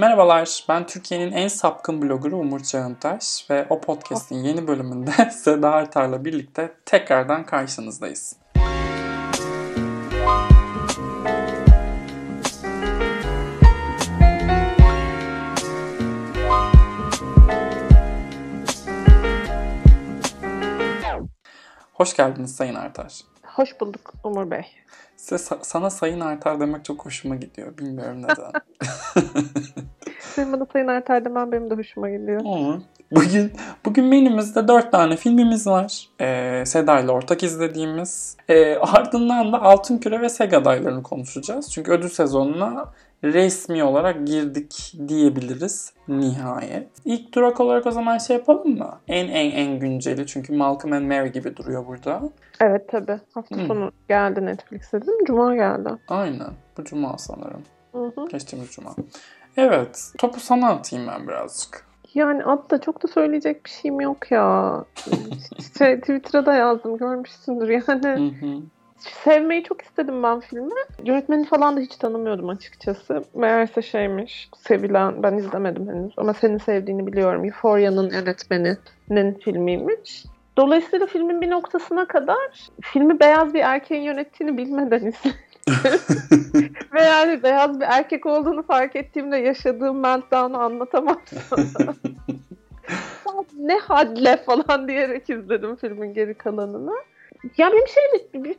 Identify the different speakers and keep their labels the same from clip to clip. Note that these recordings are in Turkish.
Speaker 1: Merhabalar, ben Türkiye'nin en sapkın bloggerı Umur Çağıntaş ve o podcast'in yeni bölümünde Seda Artar'la birlikte tekrardan karşınızdayız. Hoş geldiniz Sayın Artar.
Speaker 2: Hoş bulduk Umur Bey.
Speaker 1: Size, sana Sayın Artar demek çok hoşuma gidiyor. Bilmiyorum neden.
Speaker 2: Senin bana Sayın Artar demen benim de hoşuma gidiyor.
Speaker 1: Hı. Bugün bugün menümüzde dört tane filmimiz var. Ee, Seda ile ortak izlediğimiz. Ee, ardından da Altın Küre ve Sega adaylarını konuşacağız. Çünkü ödül sezonuna resmi olarak girdik diyebiliriz nihayet. İlk durak olarak o zaman şey yapalım mı? En en en günceli çünkü Malcolm and Mary gibi duruyor burada.
Speaker 2: Evet tabi. Hafta
Speaker 1: Hı.
Speaker 2: sonu geldi Netflix'e değil mi? Cuma geldi.
Speaker 1: Aynen. Bu cuma sanırım.
Speaker 2: Hı hı.
Speaker 1: Geçtiğimiz cuma. Evet. Topu sana atayım ben birazcık.
Speaker 2: Yani adda çok da söyleyecek bir şeyim yok ya. şey, Twitter'a da yazdım görmüşsündür yani.
Speaker 1: Hı hı.
Speaker 2: Sevmeyi çok istedim ben filmi. Yönetmeni falan da hiç tanımıyordum açıkçası. Meğerse şeymiş, sevilen, ben izlemedim henüz ama senin sevdiğini biliyorum. Euphoria'nın yönetmeninin filmiymiş. Dolayısıyla filmin bir noktasına kadar filmi beyaz bir erkeğin yönettiğini bilmeden izledim. Ve yani beyaz bir erkek olduğunu fark ettiğimde yaşadığım meltdown'u anlatamam sana. ne hadle falan diyerek izledim filmin geri kalanını. Ya benim şey bir, bir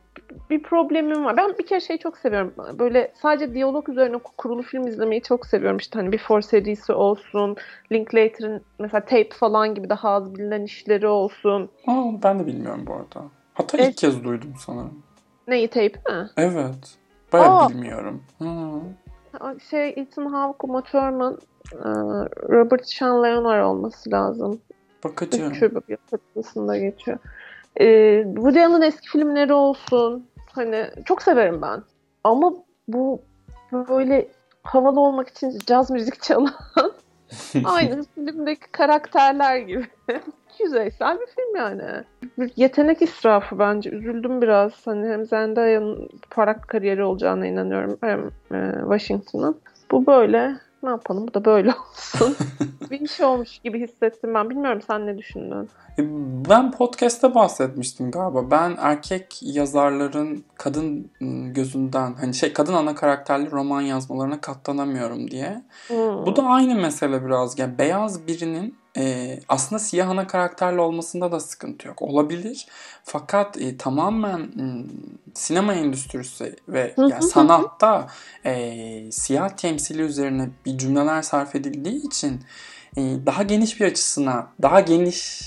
Speaker 2: problemim var. Ben bir kere şeyi çok seviyorum. Böyle sadece diyalog üzerine kurulu film izlemeyi çok seviyorum. İşte hani Before serisi olsun, Linklater'ın mesela Tape falan gibi daha az bilinen işleri olsun.
Speaker 1: Aa, ben de bilmiyorum bu arada. Hatta
Speaker 2: Evet.
Speaker 1: ilk kez duydum sanırım.
Speaker 2: Neyi Tape mi?
Speaker 1: Evet. Bayağı
Speaker 2: Aa.
Speaker 1: bilmiyorum. Hı.
Speaker 2: Şey Ethan Hawke, Uma Thurman, e, Robert Sean Leonard olması lazım.
Speaker 1: Bakacağım.
Speaker 2: Üçü bir geçiyor. Ee, Woody Allen eski filmleri olsun. Hani çok severim ben. Ama bu böyle havalı olmak için caz müzik çalan aynı filmdeki karakterler gibi. Yüzeysel bir film yani. Bir yetenek israfı bence. Üzüldüm biraz. Hani hem Zendaya'nın parlak kariyeri olacağına inanıyorum. Hem e, Washington'ın. Bu böyle. Ne yapalım? Bu da böyle olsun. bir iş olmuş gibi hissettim ben. Bilmiyorum sen ne düşündün?
Speaker 1: E, Ben podcast'te bahsetmiştim galiba. Ben erkek yazarların kadın ım, gözünden hani şey kadın ana karakterli roman yazmalarına katlanamıyorum diye.
Speaker 2: Hmm.
Speaker 1: Bu da aynı mesele biraz. Yani beyaz birinin e, aslında siyah ana karakterli olmasında da sıkıntı yok. Olabilir. Fakat e, tamamen m, sinema endüstrisi ve yani sanatta e, siyah temsili üzerine bir cümleler sarf edildiği için e, daha geniş bir açısına, daha geniş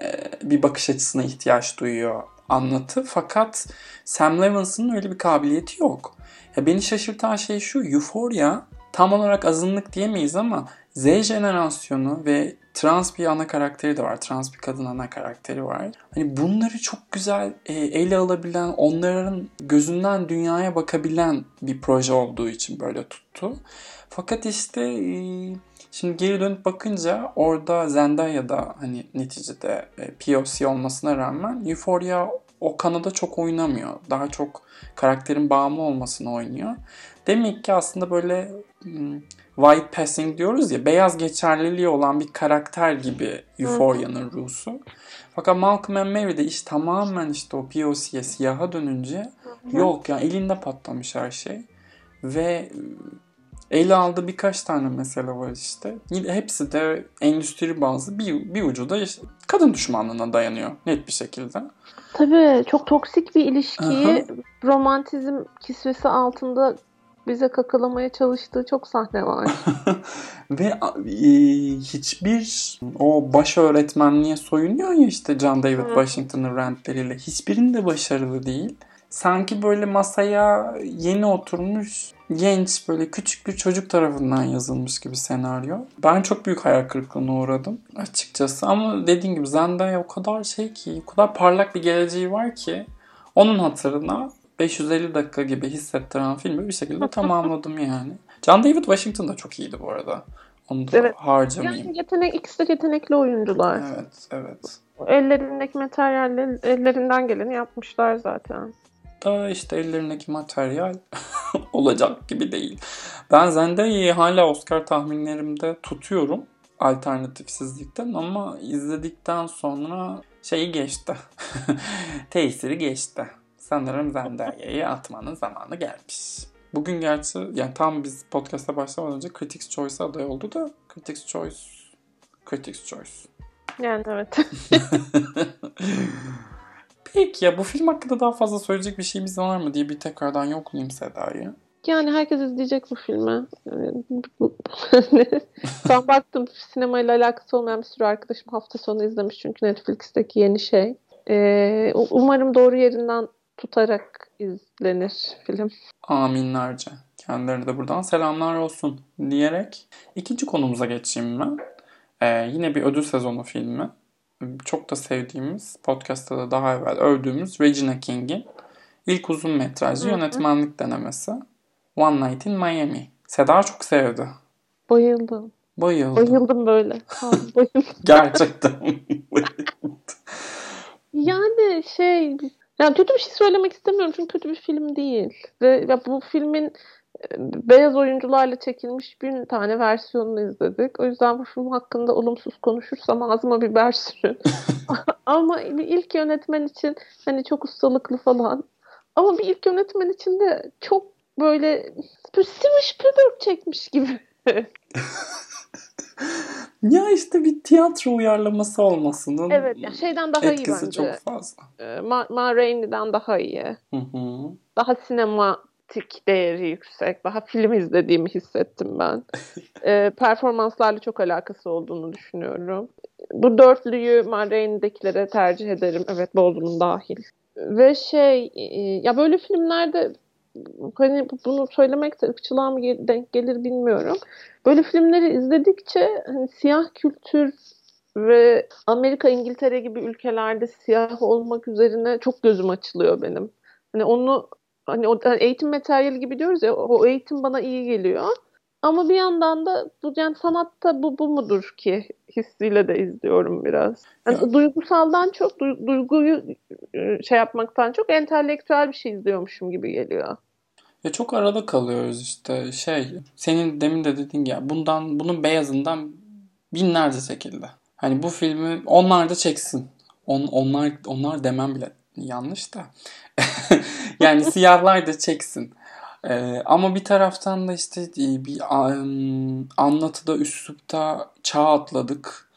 Speaker 1: e, bir bakış açısına ihtiyaç duyuyor anlatı. Fakat Sam Levinson'ın öyle bir kabiliyeti yok. Ya beni şaşırtan şey şu, Euphoria tam olarak azınlık diyemeyiz ama Z jenerasyonu ve trans bir ana karakteri de var. Trans bir kadın ana karakteri var. Hani bunları çok güzel e, ele alabilen, onların gözünden dünyaya bakabilen bir proje olduğu için böyle tuttu. Fakat işte e, şimdi geri dönüp bakınca orada Zendaya da hani neticede e, POC olmasına rağmen Euphoria o kanada çok oynamıyor. Daha çok karakterin bağımlı olmasını oynuyor. Demek ki aslında böyle white passing diyoruz ya beyaz geçerliliği olan bir karakter gibi Euphoria'nın ruhusu. Fakat Malcolm and Mary'de iş tamamen işte o POC'ye siyaha dönünce yok ya elinde patlamış her şey. Ve e, ele aldığı birkaç tane mesele var işte. Yine hepsi de endüstri bazlı bir, bir ucu da işte kadın düşmanlığına dayanıyor net bir şekilde.
Speaker 2: Tabii çok toksik bir ilişkiyi romantizm kisvesi altında bize kakalamaya çalıştığı çok sahne var.
Speaker 1: Ve e, hiçbir o baş öğretmenliğe soyunuyor ya işte John David
Speaker 2: Hı.
Speaker 1: Washington'ın rentleriyle. Hiçbirinde başarılı değil. Sanki böyle masaya yeni oturmuş genç böyle küçük bir çocuk tarafından yazılmış gibi senaryo. Ben çok büyük hayal kırıklığına uğradım açıkçası. Ama dediğim gibi Zendaya o kadar şey ki, o kadar parlak bir geleceği var ki onun hatırına 550 dakika gibi hissettiren filmi bir şekilde tamamladım yani. John David Washington da çok iyiydi bu arada. Onu da
Speaker 2: Evet.
Speaker 1: harcamayayım.
Speaker 2: yani yetenek, ikisi de yetenekli oyuncular.
Speaker 1: Evet, evet.
Speaker 2: Ellerindeki materyalle ellerinden geleni yapmışlar zaten.
Speaker 1: Da işte ellerindeki materyal olacak gibi değil. Ben Zendaya'yı hala Oscar tahminlerimde tutuyorum alternatifsizlikten ama izledikten sonra şeyi geçti. Tesiri geçti. Sanırım Zendaya'yı atmanın zamanı gelmiş. Bugün gerçi yani tam biz podcast'a başlamadan önce Critics Choice aday oldu da Critics Choice Critics Choice.
Speaker 2: Yani evet.
Speaker 1: Peki ya bu film hakkında daha fazla söyleyecek bir şeyimiz var mı diye bir tekrardan yoklayayım Seda'yı.
Speaker 2: Yani herkes izleyecek bu filmi. Yani, ben baktım sinemayla alakası olmayan bir sürü arkadaşım hafta sonu izlemiş çünkü Netflix'teki yeni şey. Ee, umarım doğru yerinden tutarak izlenir film.
Speaker 1: Aminlerce. Kendilerine de buradan selamlar olsun diyerek ikinci konumuza geçeyim ben. Ee, yine bir ödül sezonu filmi. Çok da sevdiğimiz, podcast'ta da daha evvel övdüğümüz Regina King'in ilk uzun metrajlı yönetmenlik denemesi. One Night in Miami. Seda çok sevdi.
Speaker 2: Bayıldım.
Speaker 1: Bayıldım.
Speaker 2: Bayıldım böyle. bayıldım.
Speaker 1: Gerçekten
Speaker 2: Yani şey yani kötü bir şey söylemek istemiyorum çünkü kötü bir film değil. Ve ya bu filmin beyaz oyuncularla çekilmiş bin tane versiyonunu izledik. O yüzden bu film hakkında olumsuz konuşursam ağzıma biber sürün. Ama ilk yönetmen için hani çok ustalıklı falan. Ama bir ilk yönetmen için de çok böyle, böyle Spielberg çekmiş gibi.
Speaker 1: ya işte bir tiyatro uyarlaması olmasının
Speaker 2: evet, yani şeyden daha iyi bence.
Speaker 1: çok fazla.
Speaker 2: Ma, Ma Rainey'den daha iyi.
Speaker 1: Hı hı.
Speaker 2: Daha sinematik değeri yüksek. Daha film izlediğimi hissettim ben. e, performanslarla çok alakası olduğunu düşünüyorum. Bu dörtlüyü Ma Rainey'dekilere tercih ederim. Evet Baldwin dahil. Ve şey ya böyle filmlerde hani bunu söylemek de ırkçılığa mı denk gelir bilmiyorum. Böyle filmleri izledikçe hani siyah kültür ve Amerika, İngiltere gibi ülkelerde siyah olmak üzerine çok gözüm açılıyor benim. Hani onu hani o eğitim materyali gibi diyoruz ya o eğitim bana iyi geliyor. Ama bir yandan da bu yani sanatta bu bu mudur ki hissiyle de izliyorum biraz. Yani ya. duygusaldan çok duyguyu şey yapmaktan çok entelektüel bir şey izliyormuşum gibi geliyor.
Speaker 1: Ya çok arada kalıyoruz işte şey senin demin de dediğin ya bundan bunun beyazından binlerce çekildi. Hani bu filmi onlar da çeksin. On, onlar onlar demem bile yanlış da. yani siyahlar da çeksin. Ee, ama bir taraftan da işte e, bir um, anlatıda, üslupta çağ atladık.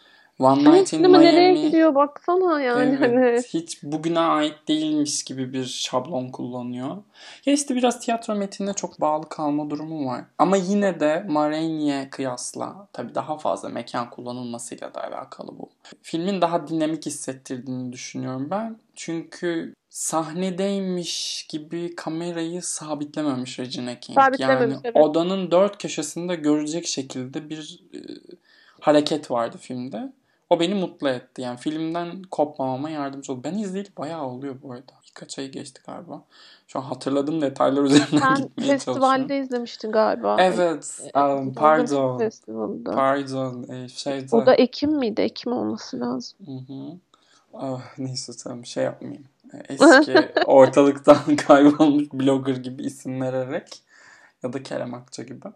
Speaker 2: One Night in Miami. nereye gidiyor baksana yani evet, hani.
Speaker 1: Hiç bugüne ait değilmiş gibi bir şablon kullanıyor. Ya işte biraz tiyatro metinine çok bağlı kalma durumu var. Ama yine de Maraine'ye kıyasla tabii daha fazla mekan kullanılmasıyla da alakalı bu. Filmin daha dinamik hissettirdiğini düşünüyorum ben. Çünkü sahnedeymiş gibi kamerayı sabitlememiş Regina King.
Speaker 2: Sabitlememiş,
Speaker 1: yani evet. odanın dört köşesinde görecek şekilde bir e, hareket vardı filmde. O beni mutlu etti. Yani filmden kopmamama yardımcı oldu. Ben izleyip bayağı oluyor bu arada. Birkaç ay geçti galiba. Şu an hatırladığım detaylar üzerinden
Speaker 2: Sen gitmeye çalışıyorum. festivalde izlemiştin galiba.
Speaker 1: Evet. Um, pardon. Festivalda. Pardon. E, şeyde...
Speaker 2: O da Ekim miydi? Ekim olması lazım.
Speaker 1: Hı hı. Oh, neyse tamam şey yapmayayım. Eski ortalıktan kaybolmuş blogger gibi isim vererek ya da Kerem Akça gibi.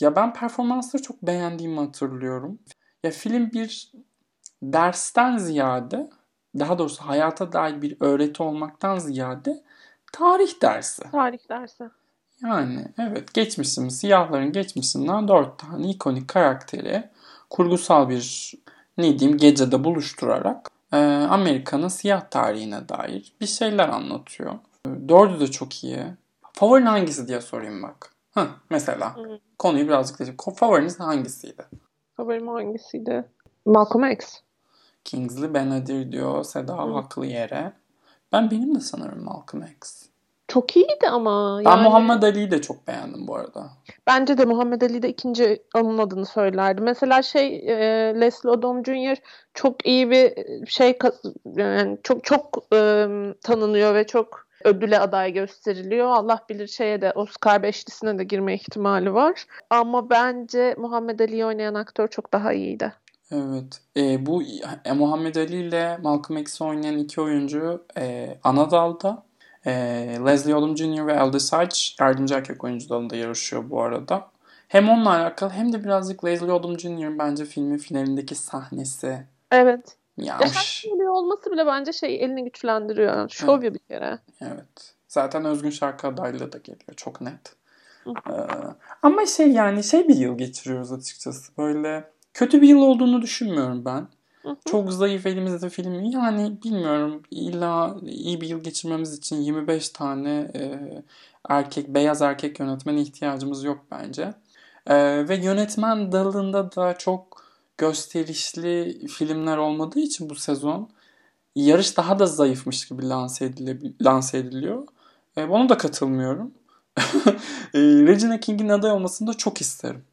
Speaker 1: Ya ben performansları çok beğendiğimi hatırlıyorum. Ya film bir dersten ziyade daha doğrusu hayata dair bir öğreti olmaktan ziyade tarih dersi.
Speaker 2: Tarih dersi.
Speaker 1: Yani evet geçmişimiz siyahların geçmişinden dört tane ikonik karakteri kurgusal bir ne diyeyim gecede buluşturarak e, Amerika'nın siyah tarihine dair bir şeyler anlatıyor. Dördü de çok iyi. Favorin hangisi diye sorayım bak. Hı, mesela Hı. konuyu birazcık değiştireyim. Favoriniz hangisiydi?
Speaker 2: Favorim hangisiydi? Malcolm X.
Speaker 1: Kingsley Benadir diyor Seda Hı. haklı yere. Ben benim de sanırım Malcolm X.
Speaker 2: Çok iyiydi ama.
Speaker 1: Ben Muhammed Ali'yi de çok beğendim bu arada.
Speaker 2: Bence de Muhammed Ali de ikinci onun adını söylerdi. Mesela şey e, Leslie Odom Jr. çok iyi bir şey yani çok çok e, tanınıyor ve çok ödüle aday gösteriliyor. Allah bilir şeye de Oscar beşlisine de girme ihtimali var. Ama bence Muhammed Ali'yi oynayan aktör çok daha iyiydi.
Speaker 1: Evet. E, bu e, Muhammed Ali ile Malcolm X'i oynayan iki oyuncu e, ana dalda. E, Leslie Odom Jr. ve Aldous Hodge yardımcı erkek oyuncu dalında yarışıyor bu arada. Hem onunla alakalı hem de birazcık Leslie Odom Jr. bence filmin finalindeki sahnesi.
Speaker 2: Evet.
Speaker 1: Ya,
Speaker 2: Ya her olması bile bence şey elini güçlendiriyor. Şov ya bir kere.
Speaker 1: Evet. Zaten özgün şarkı adaylığı da geliyor. Çok net. Ee, ama şey yani şey bir yıl geçiriyoruz açıkçası. Böyle kötü bir yıl olduğunu düşünmüyorum ben. Çok zayıf elimizde film. Yani bilmiyorum illa iyi bir yıl geçirmemiz için 25 tane e, erkek beyaz erkek yönetmene ihtiyacımız yok bence. E, ve yönetmen dalında da çok gösterişli filmler olmadığı için bu sezon yarış daha da zayıfmış gibi lanse, edile, lanse ediliyor. E, ona da katılmıyorum. e, Regina King'in aday olmasını da çok isterim.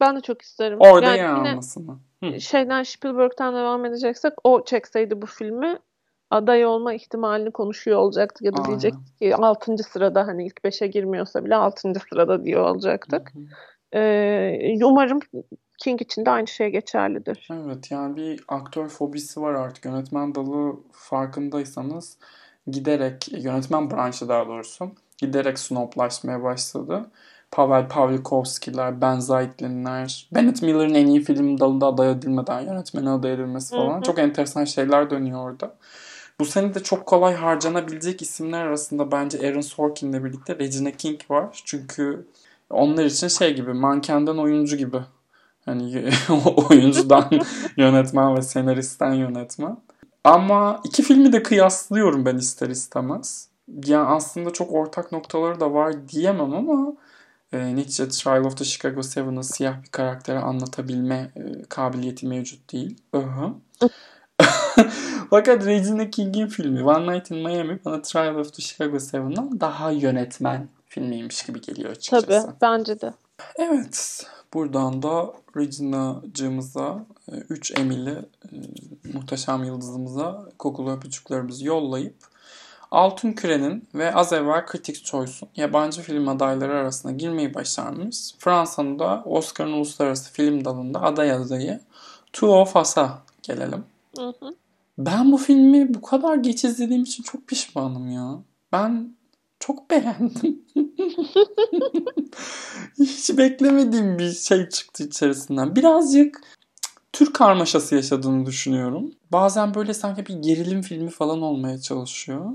Speaker 2: Ben de çok isterim.
Speaker 1: Orada yani yer almasını.
Speaker 2: Hı. Şeyden Spielberg'ten devam edeceksek o çekseydi bu filmi aday olma ihtimalini konuşuyor olacaktı ya da Aa. diyecektik ki 6. sırada hani ilk 5'e girmiyorsa bile 6. sırada diyor olacaktık. Ee, umarım King için de aynı şey geçerlidir.
Speaker 1: Evet yani bir aktör fobisi var artık. Yönetmen dalı farkındaysanız giderek yönetmen branşı daha doğrusu giderek snoblaşmaya başladı. Pavel Pavlikovski'ler, Ben Zeitlin'ler, Bennett Miller'ın en iyi film dalında aday edilmeden yönetmene aday edilmesi falan. Hı hı. Çok enteresan şeyler dönüyor orada. Bu sene de çok kolay harcanabilecek isimler arasında bence Aaron Sorkin'le birlikte Regina King var. Çünkü onlar için şey gibi mankenden oyuncu gibi. Hani oyuncudan yönetmen ve senaristten yönetmen. Ama iki filmi de kıyaslıyorum ben ister istemez. Yani aslında çok ortak noktaları da var diyemem ama e, neticede Trial of the Chicago Seven'ın siyah bir karaktere anlatabilme e, kabiliyeti mevcut değil. Uh-huh. Fakat Regina King'in filmi One Night in Miami bana Trial of the Chicago Seven'dan daha yönetmen filmiymiş gibi geliyor açıkçası.
Speaker 2: Tabii bence de.
Speaker 1: Evet. Buradan da Regina'cığımıza 3 e, Emily e, muhteşem yıldızımıza kokulu öpücüklerimizi yollayıp Altın Küre'nin ve az evvel Critics Choice'un yabancı film adayları arasına girmeyi başarmış. Fransa'nın da Oscar'ın uluslararası film dalında aday adayı Two of Us'a gelelim. Hı hı. Ben bu filmi bu kadar geç izlediğim için çok pişmanım ya. Ben çok beğendim. Hiç beklemediğim bir şey çıktı içerisinden. Birazcık Türk karmaşası yaşadığını düşünüyorum. Bazen böyle sanki bir gerilim filmi falan olmaya çalışıyor.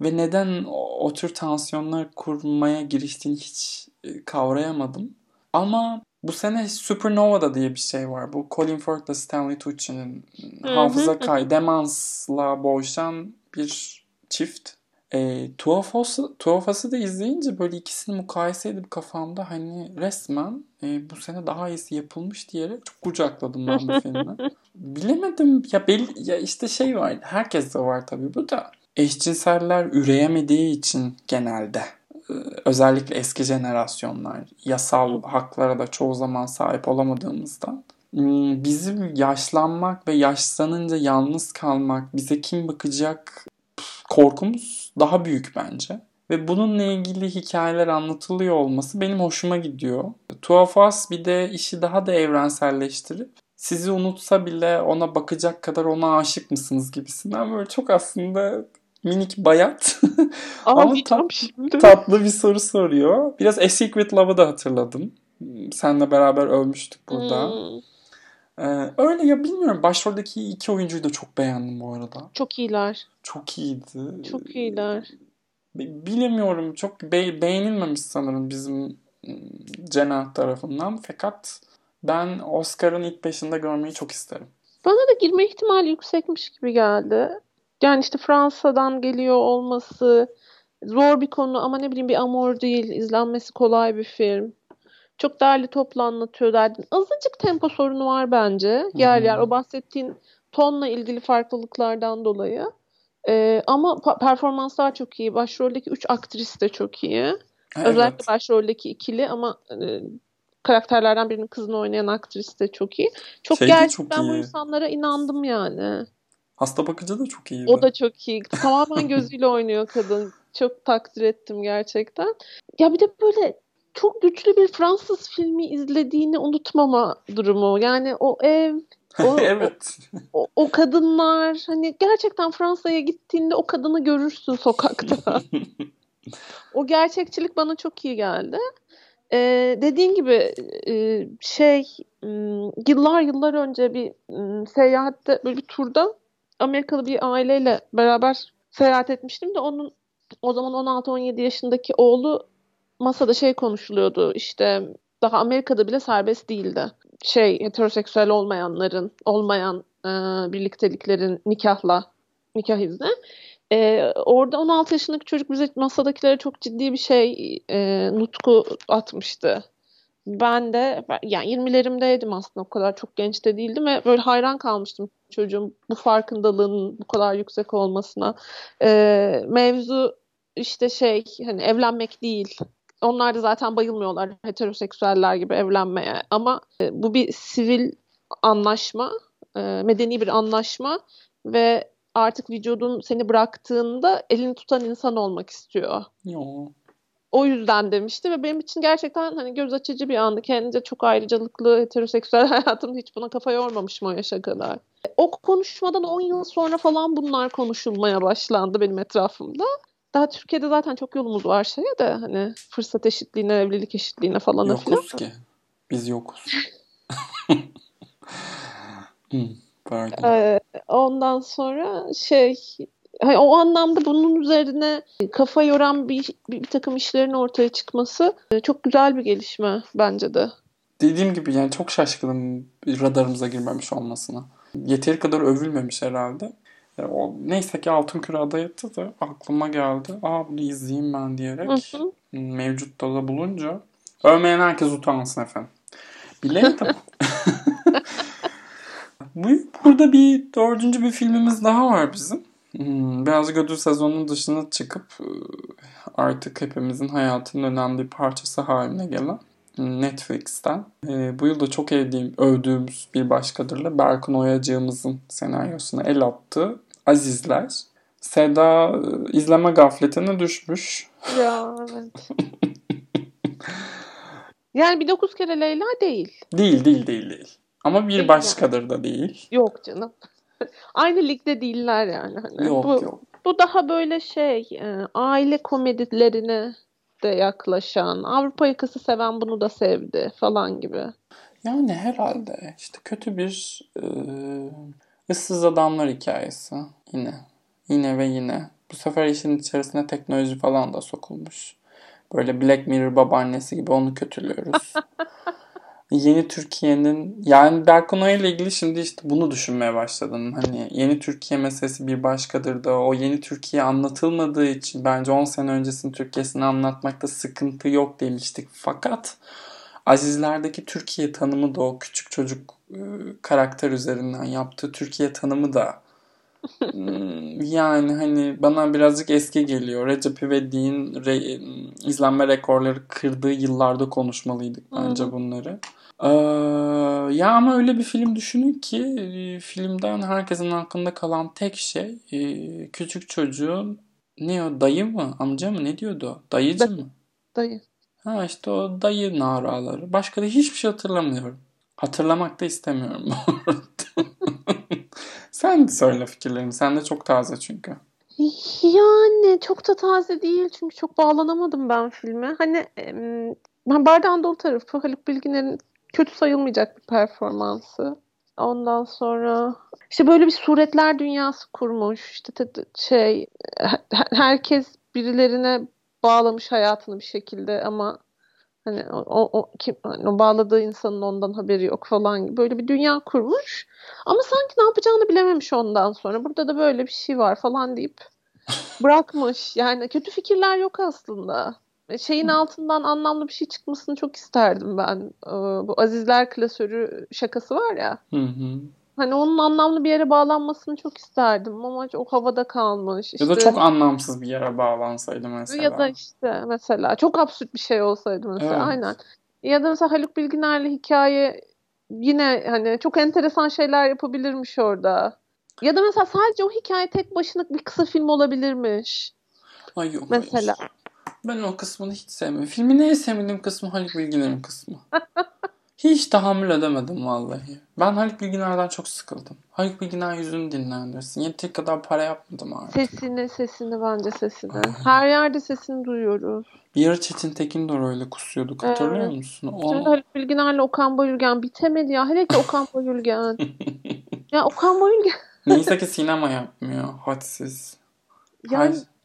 Speaker 1: Ve neden o, o tür tansiyonlar kurmaya giriştiğini hiç e, kavrayamadım. Ama bu sene Supernova'da diye bir şey var. Bu Colin Firth'la Stanley Tucci'nin hafıza kay, demansla boğuşan bir çift. E, Tuhafası, Tuhafası da izleyince böyle ikisini mukayese edip kafamda hani resmen e, bu sene daha iyisi yapılmış diyerek çok kucakladım ben bu filmi. Bilemedim ya belli ya işte şey var herkes de var tabii bu da eşcinseller üreyemediği için genelde e, özellikle eski jenerasyonlar yasal haklara da çoğu zaman sahip olamadığımızdan hmm, bizim yaşlanmak ve yaşlanınca yalnız kalmak, bize kim bakacak korkumuz daha büyük bence. Ve bununla ilgili hikayeler anlatılıyor olması benim hoşuma gidiyor. Tuhafas bir de işi daha da evrenselleştirip sizi unutsa bile ona bakacak kadar ona aşık mısınız gibisinden böyle çok aslında minik bayat ama tat, tatlı bir soru soruyor. Biraz A Secret Love'ı da hatırladım. Seninle beraber ölmüştük burada. Hmm. Ee, öyle ya bilmiyorum. Başroldeki iki oyuncuyu da çok beğendim bu arada.
Speaker 2: Çok iyiler.
Speaker 1: Çok iyiydi.
Speaker 2: Çok iyiler.
Speaker 1: Bilemiyorum. Çok be- beğenilmemiş sanırım bizim Cenah tarafından. Fakat ben Oscar'ın ilk beşinde görmeyi çok isterim.
Speaker 2: Bana da girme ihtimali yüksekmiş gibi geldi. Yani işte Fransa'dan geliyor olması zor bir konu ama ne bileyim bir amor değil. izlenmesi kolay bir film. Çok değerli toplu anlatıyor derdin. Azıcık tempo sorunu var bence. Yer yer o bahsettiğin tonla ilgili farklılıklardan dolayı. Ee, ama performanslar çok iyi. Başroldeki üç aktris de çok iyi. Evet. Özellikle başroldeki ikili ama e, karakterlerden birinin kızını oynayan aktris de çok iyi. Çok şey gerçekten çok iyi. bu insanlara inandım yani.
Speaker 1: Hasta bakıcı da çok iyi.
Speaker 2: O da çok iyi. Tamamen gözüyle oynuyor kadın. Çok takdir ettim gerçekten. Ya bir de böyle çok güçlü bir Fransız filmi izlediğini unutmama durumu. Yani o ev, O,
Speaker 1: evet.
Speaker 2: o, o kadınlar hani gerçekten Fransa'ya gittiğinde o kadını görürsün sokakta. o gerçekçilik bana çok iyi geldi. Ee, dediğin gibi e, şey yıllar yıllar önce bir seyahatte böyle bir turda Amerikalı bir aileyle beraber seyahat etmiştim de onun o zaman 16-17 yaşındaki oğlu masada şey konuşuluyordu işte daha Amerika'da bile serbest değildi. Şey heteroseksüel olmayanların, olmayan e, birlikteliklerin nikahla, nikah izni. E, orada 16 yaşındaki çocuk bize masadakilere çok ciddi bir şey e, nutku atmıştı. Ben de yani 20'lerimdeydim aslında o kadar çok genç de değildim ve böyle hayran kalmıştım çocuğun bu farkındalığının bu kadar yüksek olmasına. E, mevzu işte şey hani evlenmek değil onlar da zaten bayılmıyorlar heteroseksüeller gibi evlenmeye. Ama e, bu bir sivil anlaşma, e, medeni bir anlaşma ve artık vücudun seni bıraktığında elini tutan insan olmak istiyor.
Speaker 1: Yo.
Speaker 2: O yüzden demişti ve benim için gerçekten hani göz açıcı bir andı. Kendince çok ayrıcalıklı heteroseksüel hayatımda hiç buna kafa yormamışım o yaşa kadar. O konuşmadan 10 yıl sonra falan bunlar konuşulmaya başlandı benim etrafımda daha Türkiye'de zaten çok yolumuz var şeye de hani fırsat eşitliğine, evlilik eşitliğine falan
Speaker 1: Yokuz falan. ki. Biz yokuz.
Speaker 2: Pardon. Ee, ondan sonra şey hani o anlamda bunun üzerine kafa yoran bir, bir, bir takım işlerin ortaya çıkması e, çok güzel bir gelişme bence de.
Speaker 1: Dediğim gibi yani çok şaşkınım radarımıza girmemiş olmasına. Yeteri kadar övülmemiş herhalde. Yani o, neyse ki Altın Küre adayıttı da aklıma geldi. Aa bunu izleyeyim ben diyerek hı hı. mevcut da bulunca övmeyen herkes utansın efendim. Bileydim. Bu, burada bir dördüncü bir filmimiz daha var bizim. Hmm, Birazcık ödül sezonunun dışına çıkıp e, artık hepimizin hayatının önemli bir parçası haline gelen Netflix'ten. E, bu yılda çok evdiğim, övdüğümüz bir başkadırla Berkun Oyacığımızın senaryosuna el attığı Azizler. Seda e, izleme gafletine düşmüş.
Speaker 2: Ya evet. yani bir dokuz kere Leyla değil.
Speaker 1: Değil değil değil değil. Ama bir değil başkadır yani. da değil.
Speaker 2: Yok canım. Aynı ligde değiller yani. Hani
Speaker 1: yok
Speaker 2: bu,
Speaker 1: yok.
Speaker 2: Bu daha böyle şey e, aile komedilerine de yaklaşan, Avrupa yakası seven bunu da sevdi falan gibi.
Speaker 1: Yani herhalde işte kötü bir e, ıssız adamlar hikayesi. Yine. Yine ve yine. Bu sefer işin içerisine teknoloji falan da sokulmuş. Böyle Black Mirror babaannesi gibi onu kötülüyoruz. yeni Türkiye'nin yani Berkun ile ilgili şimdi işte bunu düşünmeye başladım. Hani yeni Türkiye meselesi bir başkadır da o yeni Türkiye anlatılmadığı için bence 10 sene öncesinin Türkiye'sini anlatmakta sıkıntı yok demiştik. Fakat Azizler'deki Türkiye tanımı da o küçük çocuk e, karakter üzerinden yaptığı Türkiye tanımı da hmm, yani hani bana birazcık eski geliyor. Recep İvedik'in re, izlenme rekorları kırdığı yıllarda konuşmalıydık bence bunları. Ee, ya ama öyle bir film düşünün ki e, filmden herkesin aklında kalan tek şey e, küçük çocuğun ne o dayı mı amca mı ne diyordu dayıcı da- mı?
Speaker 2: Dayı.
Speaker 1: Ha işte o dayı naraları. Başka da hiçbir şey hatırlamıyorum. Hatırlamak da istemiyorum Sen söyle fikirlerini. Sen de çok taze çünkü.
Speaker 2: Yani çok da taze değil çünkü çok bağlanamadım ben filme. Hani ben bardağın dolu tarafı Haluk Bilginer'in kötü sayılmayacak bir performansı. Ondan sonra işte böyle bir suretler dünyası kurmuş. İşte şey herkes birilerine bağlamış hayatını bir şekilde ama hani o, o kim hani o bağladığı insanın ondan haberi yok falan gibi böyle bir dünya kurmuş. Ama sanki ne yapacağını bilememiş ondan sonra. Burada da böyle bir şey var falan deyip bırakmış. Yani kötü fikirler yok aslında. Şeyin altından anlamlı bir şey çıkmasını çok isterdim ben. Ee, bu Azizler klasörü şakası var ya.
Speaker 1: Hı hı.
Speaker 2: Hani onun anlamlı bir yere bağlanmasını çok isterdim ama o havada kalmış.
Speaker 1: İşte, ya da çok anlamsız bir yere bağlansaydı mesela.
Speaker 2: Ya da işte mesela çok absürt bir şey olsaydı mesela evet. aynen. Ya da mesela Haluk Bilginer'le hikaye yine hani çok enteresan şeyler yapabilirmiş orada. Ya da mesela sadece o hikaye tek başına bir kısa film olabilirmiş.
Speaker 1: Ay yok.
Speaker 2: Mesela.
Speaker 1: Ben o kısmını hiç sevmiyorum. Filmin en sevmediğim kısmı Haluk Bilginer'in kısmı. Hiç tahammül edemedim vallahi. Ben Haluk Bilginer'den çok sıkıldım. Haluk Bilginer yüzünü dinlendirsin. Yeteri kadar para yapmadım artık.
Speaker 2: Sesini, sesini bence sesini. Her yerde sesini duyuyoruz.
Speaker 1: Bir ara Çetin Tekin öyle kusuyorduk. Hatırlıyor
Speaker 2: Evet.
Speaker 1: musun? O...
Speaker 2: Haluk Bilginer'le Okan Bayülgen bitemedi ya. Hele ki Okan Bayülgen. ya Okan Bayülgen
Speaker 1: Neyse ki sinema yapmıyor. Hadsiz.
Speaker 2: yani
Speaker 1: Hay-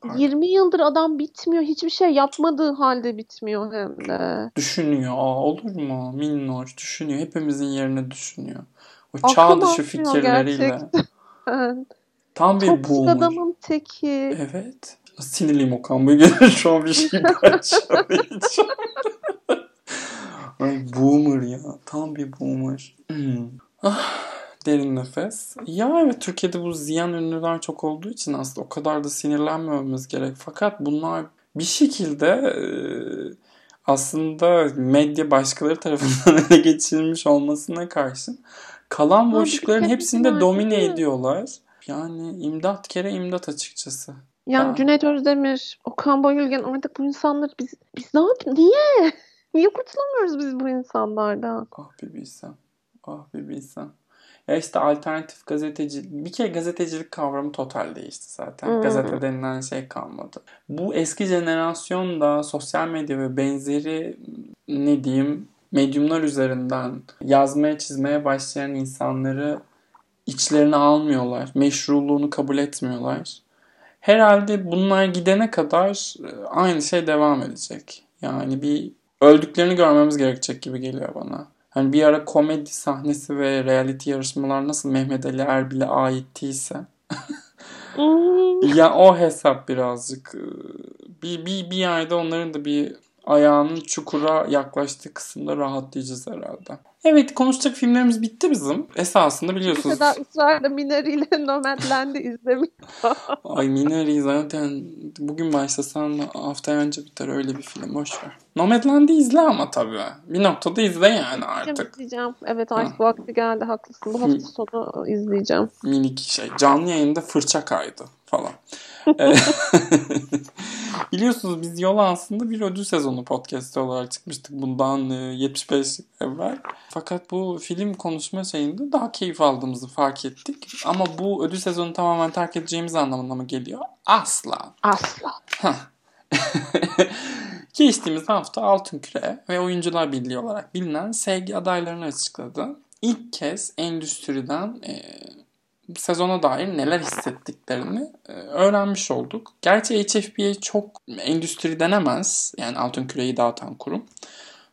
Speaker 1: Pardon.
Speaker 2: 20 yıldır adam bitmiyor. Hiçbir şey yapmadığı halde bitmiyor hem de.
Speaker 1: Düşünüyor. Aa, olur mu? Minnoş düşünüyor. Hepimizin yerine düşünüyor. O
Speaker 2: Aklım
Speaker 1: çağ dışı fikirleriyle. Tam bir boomer.
Speaker 2: adamın teki.
Speaker 1: Evet. Sinirliyim Okan Bey'e şu an bir şey parçalayacağım. Ay boomer ya. Tam bir boomer. Hmm. Ah, derin nefes. Ya evet Türkiye'de bu ziyan ünlüler çok olduğu için aslında o kadar da sinirlenmememiz gerek. Fakat bunlar bir şekilde e, aslında medya başkaları tarafından ele geçirilmiş olmasına karşın kalan boşlukların
Speaker 2: kere
Speaker 1: hepsini de
Speaker 2: var,
Speaker 1: domine ediyorlar. Yani imdat kere imdat açıkçası.
Speaker 2: Yani
Speaker 1: Aa.
Speaker 2: Cüneyt Özdemir, Okan Bayülgen artık bu insanları biz biz ne yapıyoruz? Niye? Niye kurtulamıyoruz biz bu insanlardan?
Speaker 1: Ah bir bilsem. Ah bir bilsem. Ya işte alternatif gazeteci bir kere gazetecilik kavramı total değişti zaten.
Speaker 2: Hmm.
Speaker 1: Gazete denilen şey kalmadı. Bu eski jenerasyon da sosyal medya ve benzeri ne diyeyim medyumlar üzerinden yazmaya çizmeye başlayan insanları içlerine almıyorlar. Meşruluğunu kabul etmiyorlar. Herhalde bunlar gidene kadar e, aynı şey devam edecek. Yani bir öldüklerini görmemiz gerekecek gibi geliyor bana. Hani bir ara komedi sahnesi ve reality yarışmalar nasıl Mehmet Ali Erbil'e aittiyse
Speaker 2: Hmm.
Speaker 1: ya o hesap birazcık e, bir, bir, bir yerde onların da bir ayağının çukura yaklaştığı kısımda rahatlayacağız herhalde. Evet konuşacak filmlerimiz bitti bizim. Esasında biliyorsunuz.
Speaker 2: Mesela ısrarla Minari ile Nomadland'i izlemiş.
Speaker 1: Ay Minari zaten bugün başlasan haftaya önce biter öyle bir film boş ver. Nomadland'i izle ama tabii. Bir noktada izle yani artık.
Speaker 2: izleyeceğim. Evet artık vakti geldi haklısın. Bu hafta sonu izleyeceğim.
Speaker 1: Minik şey. Canlı yayında fırça kaydı falan. Ee, Biliyorsunuz biz yola aslında bir ödül sezonu podcast'i olarak çıkmıştık bundan e, 75 yıl evvel. Fakat bu film konuşma şeyinde daha keyif aldığımızı fark ettik. Ama bu ödül sezonu tamamen terk edeceğimiz anlamına mı geliyor? Asla.
Speaker 2: Asla.
Speaker 1: Geçtiğimiz hafta Altın Küre ve Oyuncular Birliği olarak bilinen sevgi adaylarını açıkladı. İlk kez endüstriden e, sezona dair neler hissettiklerini e, öğrenmiş olduk. Gerçi HFPA çok endüstri denemez. Yani Altın Küre'yi dağıtan kurum.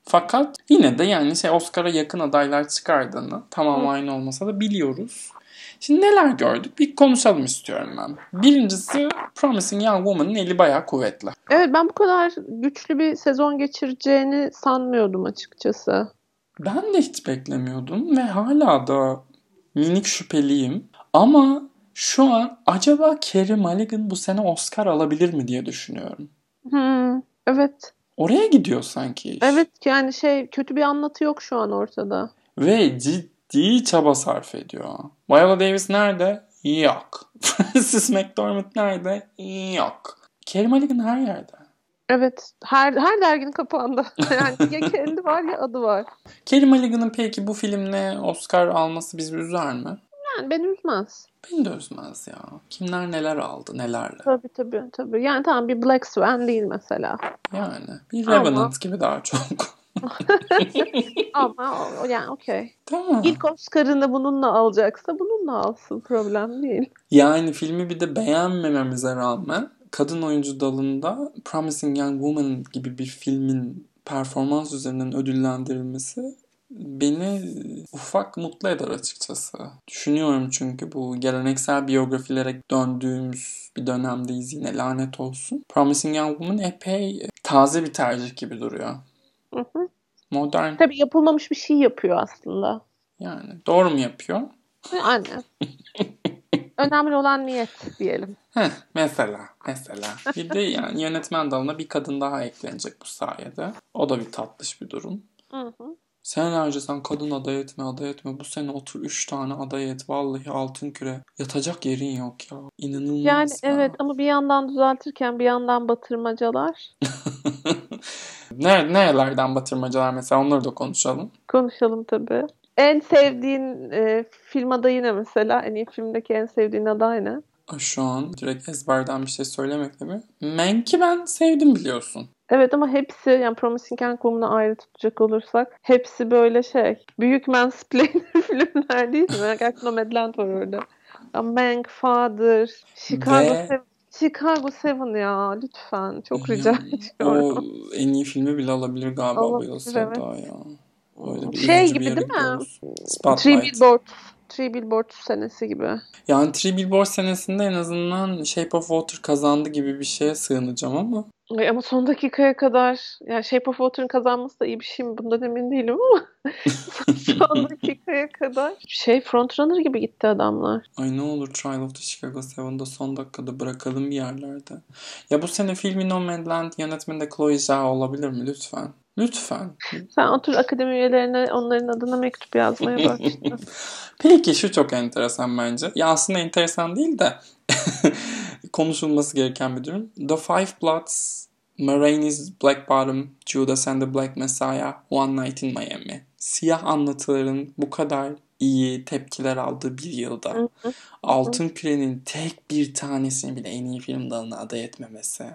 Speaker 1: Fakat yine de yani şey Oscar'a yakın adaylar çıkardığını tamam aynı olmasa da biliyoruz. Şimdi neler gördük? Bir konuşalım istiyorum ben. Birincisi Promising Young Woman'ın eli bayağı kuvvetli.
Speaker 2: Evet ben bu kadar güçlü bir sezon geçireceğini sanmıyordum açıkçası.
Speaker 1: Ben de hiç beklemiyordum ve hala da minik şüpheliyim. Ama şu an acaba Carey Mulligan bu sene Oscar alabilir mi diye düşünüyorum.
Speaker 2: Hmm, evet.
Speaker 1: Oraya gidiyor sanki iş.
Speaker 2: Evet yani şey kötü bir anlatı yok şu an ortada.
Speaker 1: Ve ciddi çaba sarf ediyor. Viola Davis nerede? Yok. Frances McDormand nerede? Yok. Carey Mulligan her yerde.
Speaker 2: Evet. Her her derginin kapağında. Yani ya kendi var ya adı var.
Speaker 1: Carey Mulligan'ın peki bu filmle Oscar alması bizi üzer mi?
Speaker 2: Yani beni üzmez.
Speaker 1: Beni de üzmez ya. Kimler neler aldı nelerle.
Speaker 2: Tabii tabii tabii. Yani tamam bir Black Swan değil mesela.
Speaker 1: Yani bir
Speaker 2: Ama-
Speaker 1: Revenant gibi daha çok.
Speaker 2: Ama yani okey.
Speaker 1: tamam.
Speaker 2: İlk Oscar'ını bununla alacaksa bununla alsın. Problem değil.
Speaker 1: Yani filmi bir de beğenmememize rağmen kadın oyuncu dalında Promising Young Woman gibi bir filmin performans üzerinden ödüllendirilmesi beni ufak mutlu eder açıkçası. Düşünüyorum çünkü bu geleneksel biyografilere döndüğümüz bir dönemdeyiz yine lanet olsun. Promising Young Woman epey taze bir tercih gibi duruyor.
Speaker 2: Hı hı.
Speaker 1: Modern
Speaker 2: Tabii yapılmamış bir şey yapıyor aslında.
Speaker 1: yani doğru mu yapıyor?
Speaker 2: Anne. Önemli olan niyet diyelim.
Speaker 1: Heh, mesela, mesela. Bir de yani yönetmen dalına bir kadın daha eklenecek bu sayede. O da bir tatlış bir durum.
Speaker 2: Hı hı.
Speaker 1: Senelerce sen kadın aday etme aday etme. Bu sene otur 3 tane aday et. Vallahi altın küre. Yatacak yerin yok ya. İnanılmaz
Speaker 2: Yani
Speaker 1: ya.
Speaker 2: evet ama bir yandan düzeltirken bir yandan batırmacalar.
Speaker 1: Ne, nerelerden batırmacalar mesela onları da konuşalım.
Speaker 2: Konuşalım tabii. En sevdiğin e, film adayı ne mesela? En iyi filmdeki en sevdiğin aday ne?
Speaker 1: Şu an direkt ezberden bir şey söylemekle mi? Mank'i ben sevdim biliyorsun.
Speaker 2: Evet ama hepsi yani Promising Young Woman'ı ayrı tutacak olursak hepsi böyle şey büyük mansplainer filmler değil mi? Gerçi Nomadland var orada. Mank, Father, Chicago
Speaker 1: Ve-
Speaker 2: Seven. Chicago Seven ya lütfen çok rica
Speaker 1: Ya,
Speaker 2: ediyorum.
Speaker 1: O en iyi filmi bile alabilir galiba bu
Speaker 2: Olabilir,
Speaker 1: yıl
Speaker 2: evet.
Speaker 1: Seda ya. Öyle bir
Speaker 2: Şey gibi
Speaker 1: bir
Speaker 2: değil mi?
Speaker 1: gidiyoruz.
Speaker 2: Three
Speaker 1: Spotlight.
Speaker 2: Billboards. Three Billboards senesi gibi.
Speaker 1: Yani Three Billboards senesinde en azından Shape of Water kazandı gibi bir şeye sığınacağım ama
Speaker 2: Ay ama son dakikaya kadar yani Shape of Water'ın kazanması da iyi bir şey mi? Bundan emin değilim ama son dakikaya kadar şey frontrunner gibi gitti adamlar.
Speaker 1: ay ne olur Trial of the Chicago 7'da son dakikada bırakalım bir yerlerde. Ya bu sene filmin Nomadland yönetmeni de Chloe Zhao olabilir mi lütfen? Lütfen.
Speaker 2: Sen otur akademi üyelerine onların adına mektup yazmaya işte.
Speaker 1: Peki şu çok enteresan bence. Ya aslında enteresan değil de konuşulması gereken bir durum. The Five Bloods, Ma Rainey's Black Bottom, Judas and the Black Messiah, One Night in Miami. Siyah anlatıların bu kadar iyi tepkiler aldığı bir yılda Altın Küre'nin tek bir tanesini bile en iyi film dalına aday etmemesi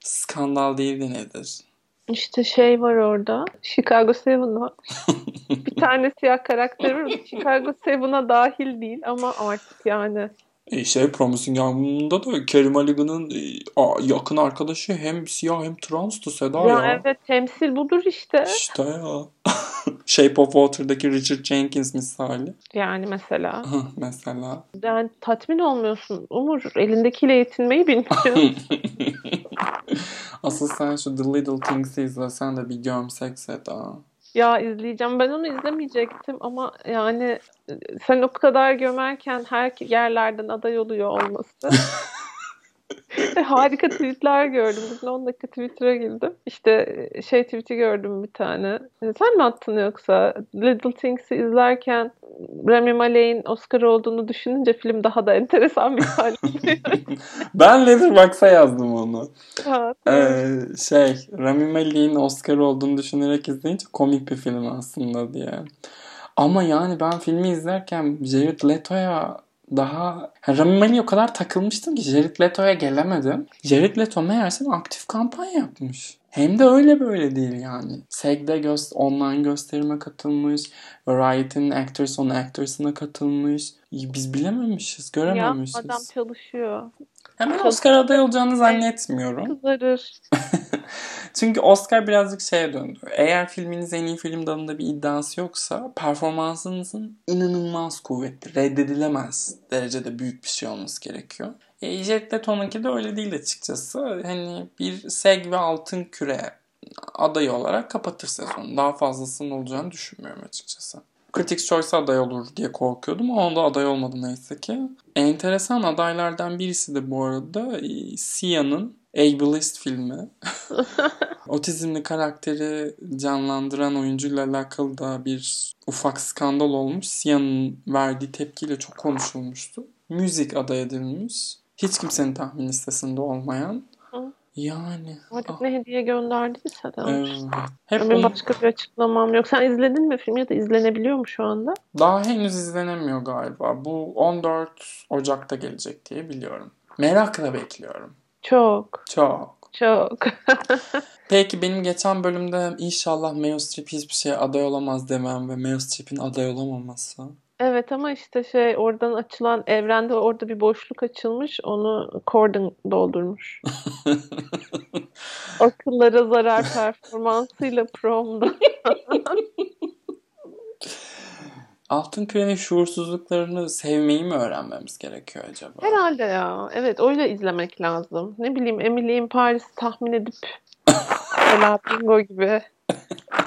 Speaker 1: skandal değil de nedir?
Speaker 2: İşte şey var orada. Chicago Seven var. bir tane siyah karakter var. Chicago Seven'a dahil değil ama artık yani.
Speaker 1: E şey Promising Young'da da Carey Mulligan'ın e, yakın arkadaşı hem siyah hem transtı Seda ya.
Speaker 2: Ya evet temsil budur işte.
Speaker 1: İşte ya. Shape of Water'daki Richard Jenkins misali.
Speaker 2: Yani mesela.
Speaker 1: Mesela.
Speaker 2: Yani tatmin olmuyorsun. Umur elindekiyle yetinmeyi bilmiyor.
Speaker 1: Asıl sen şu The Little Things'i izlesen de bir gömsek Seda.
Speaker 2: Ya izleyeceğim. Ben onu izlemeyecektim ama yani sen o kadar gömerken her yerlerden aday oluyor olması. Harika tweetler gördüm. Bugün 10 dakika Twitter'a girdim. İşte e, şey tweet'i gördüm bir tane. E, Sen mi attın yoksa? Little Things'i izlerken Rami Malek'in Oscar olduğunu düşününce film daha da enteresan bir geliyor.
Speaker 1: Ben Letterboxd'a yazdım onu.
Speaker 2: Ha,
Speaker 1: Ee, şey Rami Malek'in Oscar olduğunu düşünerek izleyince komik bir film aslında diye. Ama yani ben filmi izlerken Jared Leto'ya daha Malek'e o kadar takılmıştım ki Jared Leto'ya gelemedim. Jared Leto meğersem aktif kampanya yapmış. Hem de öyle böyle değil yani. SEG'de göst online gösterime katılmış. Variety'nin Actors on Actors'ına katılmış. Biz bilememişiz,
Speaker 2: ya
Speaker 1: görememişiz.
Speaker 2: adam çalışıyor.
Speaker 1: Hemen Oscar aday olacağını zannetmiyorum.
Speaker 2: Kızarır.
Speaker 1: Çünkü Oscar birazcık şeye döndü. Eğer filminiz en iyi film dalında bir iddiası yoksa performansınızın inanılmaz kuvvetli, reddedilemez derecede büyük bir şey olması gerekiyor. E, Jared Leto'nunki de öyle değil açıkçası. Hani bir SEG ve Altın Küre adayı olarak kapatır sezonu. Daha fazlasının olacağını düşünmüyorum açıkçası. Critics Choice aday olur diye korkuyordum ama onda aday olmadı neyse ki. Enteresan adaylardan birisi de bu arada e, Sia'nın Ableist filmi. Otizmli karakteri canlandıran oyuncuyla alakalı da bir ufak skandal olmuş. Sia'nın verdiği tepkiyle çok konuşulmuştu. Müzik aday edilmiş. Hiç kimsenin tahmin listesinde olmayan. Yani.
Speaker 2: Artık
Speaker 1: ah,
Speaker 2: ne hediye gönderdiyse de.
Speaker 1: Hep
Speaker 2: Benim başka bir açıklamam yok. Sen izledin mi filmi ya da izlenebiliyor mu şu anda?
Speaker 1: Daha henüz izlenemiyor galiba. Bu 14 Ocak'ta gelecek diye biliyorum. Merakla bekliyorum.
Speaker 2: Çok.
Speaker 1: Çok.
Speaker 2: Çok.
Speaker 1: Peki benim geçen bölümde inşallah Meryl Streep hiçbir şeye aday olamaz demem ve Meryl Streep'in aday olamaması.
Speaker 2: Evet ama işte şey oradan açılan evrende orada bir boşluk açılmış. Onu Corden doldurmuş. Akıllara zarar performansıyla promda.
Speaker 1: Altın Küre'nin şuursuzluklarını sevmeyi mi öğrenmemiz gerekiyor acaba?
Speaker 2: Herhalde ya. Evet öyle izlemek lazım. Ne bileyim Emily in Paris tahmin edip mesela bingo gibi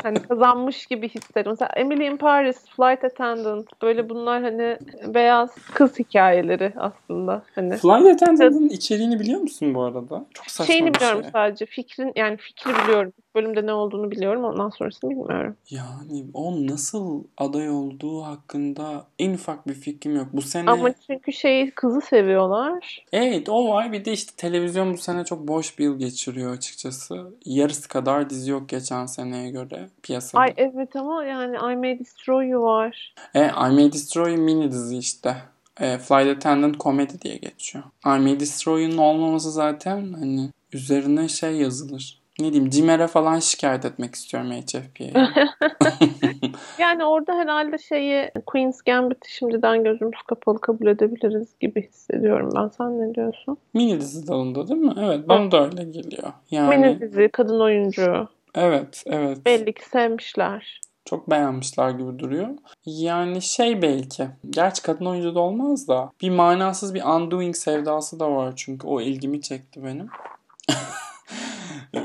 Speaker 2: hani kazanmış gibi hissediyorum. Mesela Emily in Paris, Flight Attendant böyle bunlar hani beyaz kız hikayeleri aslında. Hani
Speaker 1: Flight Attendant'ın içeriğini biliyor musun bu arada? Çok saçma
Speaker 2: şeyini
Speaker 1: bir
Speaker 2: biliyorum
Speaker 1: şey.
Speaker 2: sadece. Fikrin yani fikri biliyorum. Bölümde ne olduğunu biliyorum. Ondan sonrasını bilmiyorum.
Speaker 1: Yani o nasıl aday olduğu hakkında en ufak bir fikrim yok. Bu sene...
Speaker 2: Ama çünkü şey kızı seviyorlar.
Speaker 1: Evet o var. Bir de işte televizyon bu sene çok boş bir yıl geçiriyor açıkçası. Yarısı kadar dizi yok geçen seneye göre piyasada.
Speaker 2: Ay evet ama yani I May Destroy You var.
Speaker 1: E, I May Destroy You mini dizi işte. E, Flight Attendant Comedy diye geçiyor. I May Destroy You'nun olmaması zaten hani üzerine şey yazılır. Ne diyeyim Cimer'e falan şikayet etmek istiyorum HFP'ye.
Speaker 2: yani orada herhalde şeyi Queen's Gambit'i şimdiden gözümüz kapalı kabul edebiliriz gibi hissediyorum ben. Sen ne diyorsun?
Speaker 1: Mini dizi dalında değil mi? Evet bana da öyle geliyor. Yani...
Speaker 2: Mini dizi, kadın oyuncu.
Speaker 1: Evet, evet.
Speaker 2: Belli ki sevmişler.
Speaker 1: Çok beğenmişler gibi duruyor. Yani şey belki. Gerçi kadın oyuncu da olmaz da. Bir manasız bir undoing sevdası da var çünkü. O ilgimi çekti benim.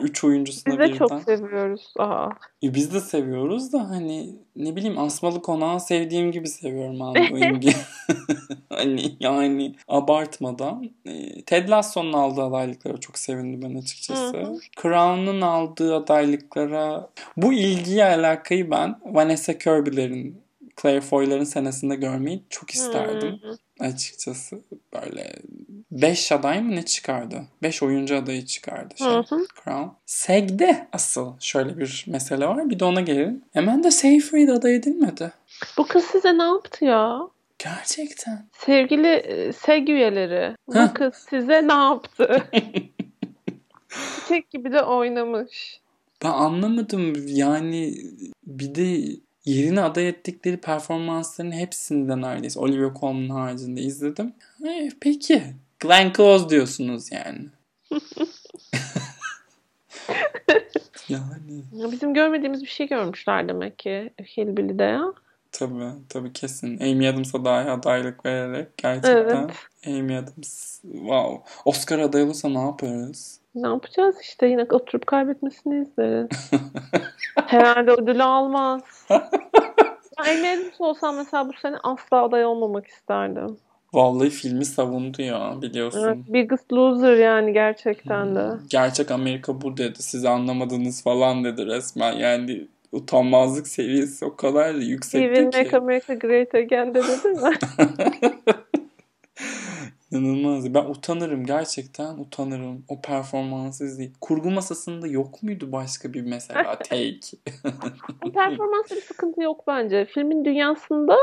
Speaker 1: Üç oyuncusuna
Speaker 2: Biz de
Speaker 1: birden.
Speaker 2: çok seviyoruz. Aa.
Speaker 1: E, Biz de seviyoruz da hani ne bileyim Asmalı Konağı sevdiğim gibi seviyorum undoing'i. hani yani abartmadan. E, Ted Lasso'nun aldığı adaylıklara çok sevindim ben açıkçası. Crown'un aldığı adaylıklara bu ilgiyi alakayı ben Vanessa Kirby'lerin Claire Foy'ların senesinde görmeyi çok isterdim
Speaker 2: Hı hı.
Speaker 1: açıkçası. Böyle 5 aday mı ne çıkardı? 5 oyuncu adayı çıkardı şey,
Speaker 2: Hı hı.
Speaker 1: Crown. Seg'de asıl şöyle bir mesele var. Bir de ona gelelim. Amanda Seyfried aday edilmedi.
Speaker 2: Bu kız size ne yaptı ya?
Speaker 1: Gerçekten.
Speaker 2: Sevgili e, SEG üyeleri, bu kız size ne yaptı? Çiçek gibi de oynamış.
Speaker 1: Ben anlamadım. Yani bir de yerine aday ettikleri performansların hepsini de neredeyse Olivia Colman'ın haricinde izledim. E, peki. Glenn Close diyorsunuz yani. yani
Speaker 2: Ya Bizim görmediğimiz bir şey görmüşler demek ki Hillbilly'de ya.
Speaker 1: tabii tabii kesin. Amy Adams'a dahi adaylık vererek gerçekten
Speaker 2: Evet.
Speaker 1: Amy Adams wow. Oscar adayı olursa ne yaparız?
Speaker 2: Ne yapacağız işte yine oturup kaybetmesini izleriz. Herhalde ödülü almaz. Ben Amy Adams olsam mesela bu sene asla aday olmamak isterdim.
Speaker 1: Vallahi filmi savundu ya biliyorsun.
Speaker 2: Evet, Biggest Loser yani gerçekten de.
Speaker 1: Gerçek Amerika bu dedi. Siz anlamadınız falan dedi resmen. Yani utanmazlık seviyesi o kadar da yüksekti
Speaker 2: Even
Speaker 1: ki.
Speaker 2: Make America Great Again de dedi mi?
Speaker 1: İnanılmaz. Ben utanırım gerçekten utanırım. O performansı izleyip. Kurgu masasında yok muydu başka bir mesela take?
Speaker 2: Bu performansta bir sıkıntı yok bence. Filmin dünyasında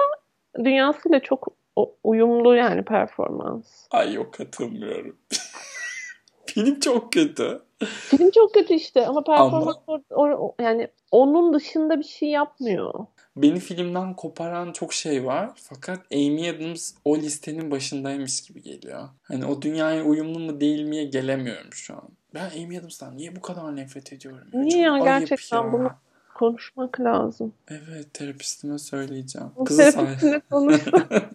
Speaker 2: dünyasıyla çok o- uyumlu yani performans.
Speaker 1: Ay yok katılmıyorum. Film çok kötü.
Speaker 2: Film çok kötü işte ama performans or- or- yani onun dışında bir şey yapmıyor.
Speaker 1: Beni filmden koparan çok şey var. Fakat Amy Adams o listenin başındaymış gibi geliyor. Hani o dünyaya uyumlu mu değil miye gelemiyorum şu an. Ben Amy Adams'tan niye bu kadar nefret ediyorum?
Speaker 2: Niye
Speaker 1: Çok
Speaker 2: ya? Gerçekten
Speaker 1: ya.
Speaker 2: bunu- Konuşmak lazım.
Speaker 1: Evet terapistime söyleyeceğim. Kızı say-
Speaker 2: terapistle konuşsa.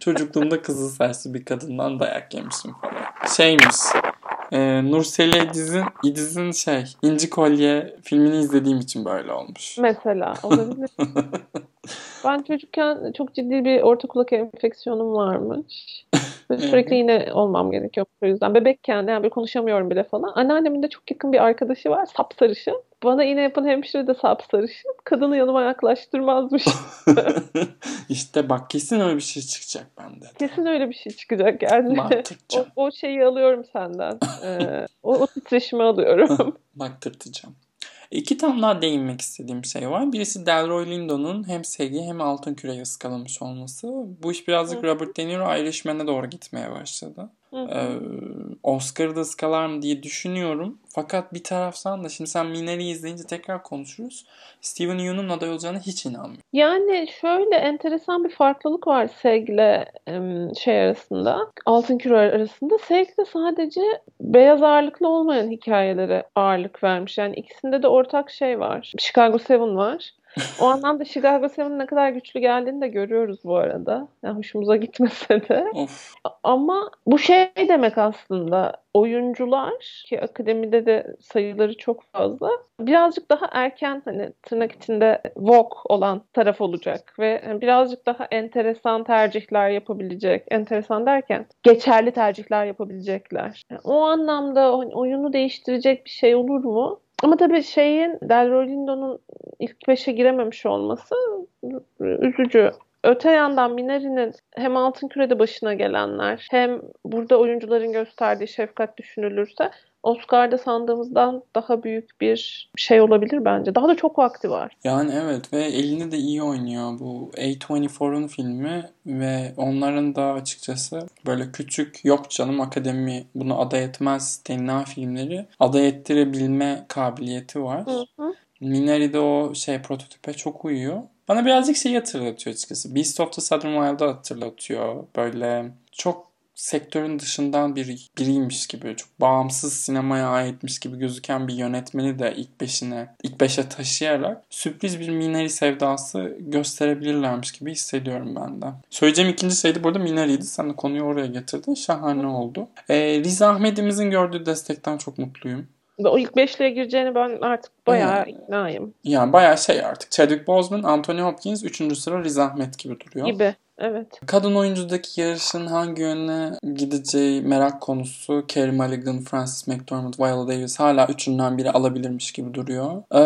Speaker 1: Çocukluğumda kızıl saçlı bir kadından dayak yemişim falan. Şeymiş. E, Nurseli Ediz'in, İdiz'in şey İnci Kolye filmini izlediğim için böyle olmuş.
Speaker 2: Mesela olabilir. Ben çocukken çok ciddi bir orta kulak enfeksiyonum varmış. Ve sürekli yine olmam gerekiyor o yüzden. Bebekken de yani bir konuşamıyorum bile falan. Anneannemin de çok yakın bir arkadaşı var sapsarışın. Bana iğne yapan hemşire de sapsarışın. Kadını yanıma yaklaştırmazmış.
Speaker 1: işte bak kesin öyle bir şey çıkacak bende.
Speaker 2: Kesin öyle bir şey çıkacak yani. o,
Speaker 1: Baktıracağım.
Speaker 2: o şeyi alıyorum senden. Ee, o, o titreşimi alıyorum.
Speaker 1: Baktırtacağım. İki tane daha değinmek istediğim şey var. Birisi Delroy Lindo'nun hem Segi hem Altın Küre'yi ıskalamış olması. Bu iş birazcık. Robert De Niro Irishman'e doğru gitmeye başladı. Ee, Oscar'ı da ıskalar mı diye düşünüyorum. Fakat bir taraftan da şimdi sen Mineri'yi izleyince tekrar konuşuruz. Steven Yeun'un aday olacağına hiç inanmıyorum.
Speaker 2: Yani şöyle enteresan bir farklılık var Seg'le şey arasında. Altın Küre arasında. Seg'de sadece beyaz ağırlıklı olmayan hikayelere ağırlık vermiş. Yani ikisinde de ortak şey var. Chicago Seven var. O anlamda Chicago Seven'ın ne kadar güçlü geldiğini de görüyoruz bu arada. Yani hoşumuza gitmese de.
Speaker 1: Of.
Speaker 2: Ama bu şey demek aslında oyuncular ki akademide de sayıları çok fazla birazcık daha erken hani tırnak içinde vogue olan taraf olacak ve hani birazcık daha enteresan tercihler yapabilecek. Enteresan derken geçerli tercihler yapabilecekler. Yani o anlamda oyunu değiştirecek bir şey olur mu? Ama tabii şeyin Delroy Lindo'nun ilk beşe girememiş olması üzücü. Öte yandan Minari'nin hem Altın Küre'de başına gelenler hem burada oyuncuların gösterdiği şefkat düşünülürse Oscar'da sandığımızdan daha büyük bir şey olabilir bence. Daha da çok vakti var.
Speaker 1: Yani evet ve elini de iyi oynuyor bu A24'un filmi ve onların da açıkçası böyle küçük yok canım akademi bunu aday etmez denilen filmleri aday ettirebilme kabiliyeti var. Hı hı. Minari de o şey prototipe çok uyuyor. Bana birazcık şeyi hatırlatıyor açıkçası. Beast of the Southern Wild'ı hatırlatıyor. Böyle çok sektörün dışından bir biriymiş gibi çok bağımsız sinemaya aitmiş gibi gözüken bir yönetmeni de ilk beşine ilk beşe taşıyarak sürpriz bir Minari sevdası gösterebilirlermiş gibi hissediyorum ben de. Söyleyeceğim ikinci şey de burada Minari'ydi. Sen de konuyu oraya getirdin. Şahane oldu. Ee, Riz Ahmet'imizin gördüğü destekten çok mutluyum.
Speaker 2: O ilk beşliğe gireceğini ben artık bayağı yani, iknayım.
Speaker 1: Yani bayağı şey artık. Chadwick Boseman, Anthony Hopkins 3. sıra Riz Ahmet gibi duruyor.
Speaker 2: Gibi. Evet.
Speaker 1: Kadın oyuncudaki yarışın hangi yöne gideceği merak konusu. Carey Mulligan, Frances McDormand, Viola Davis hala üçünden biri alabilirmiş gibi duruyor. Ee,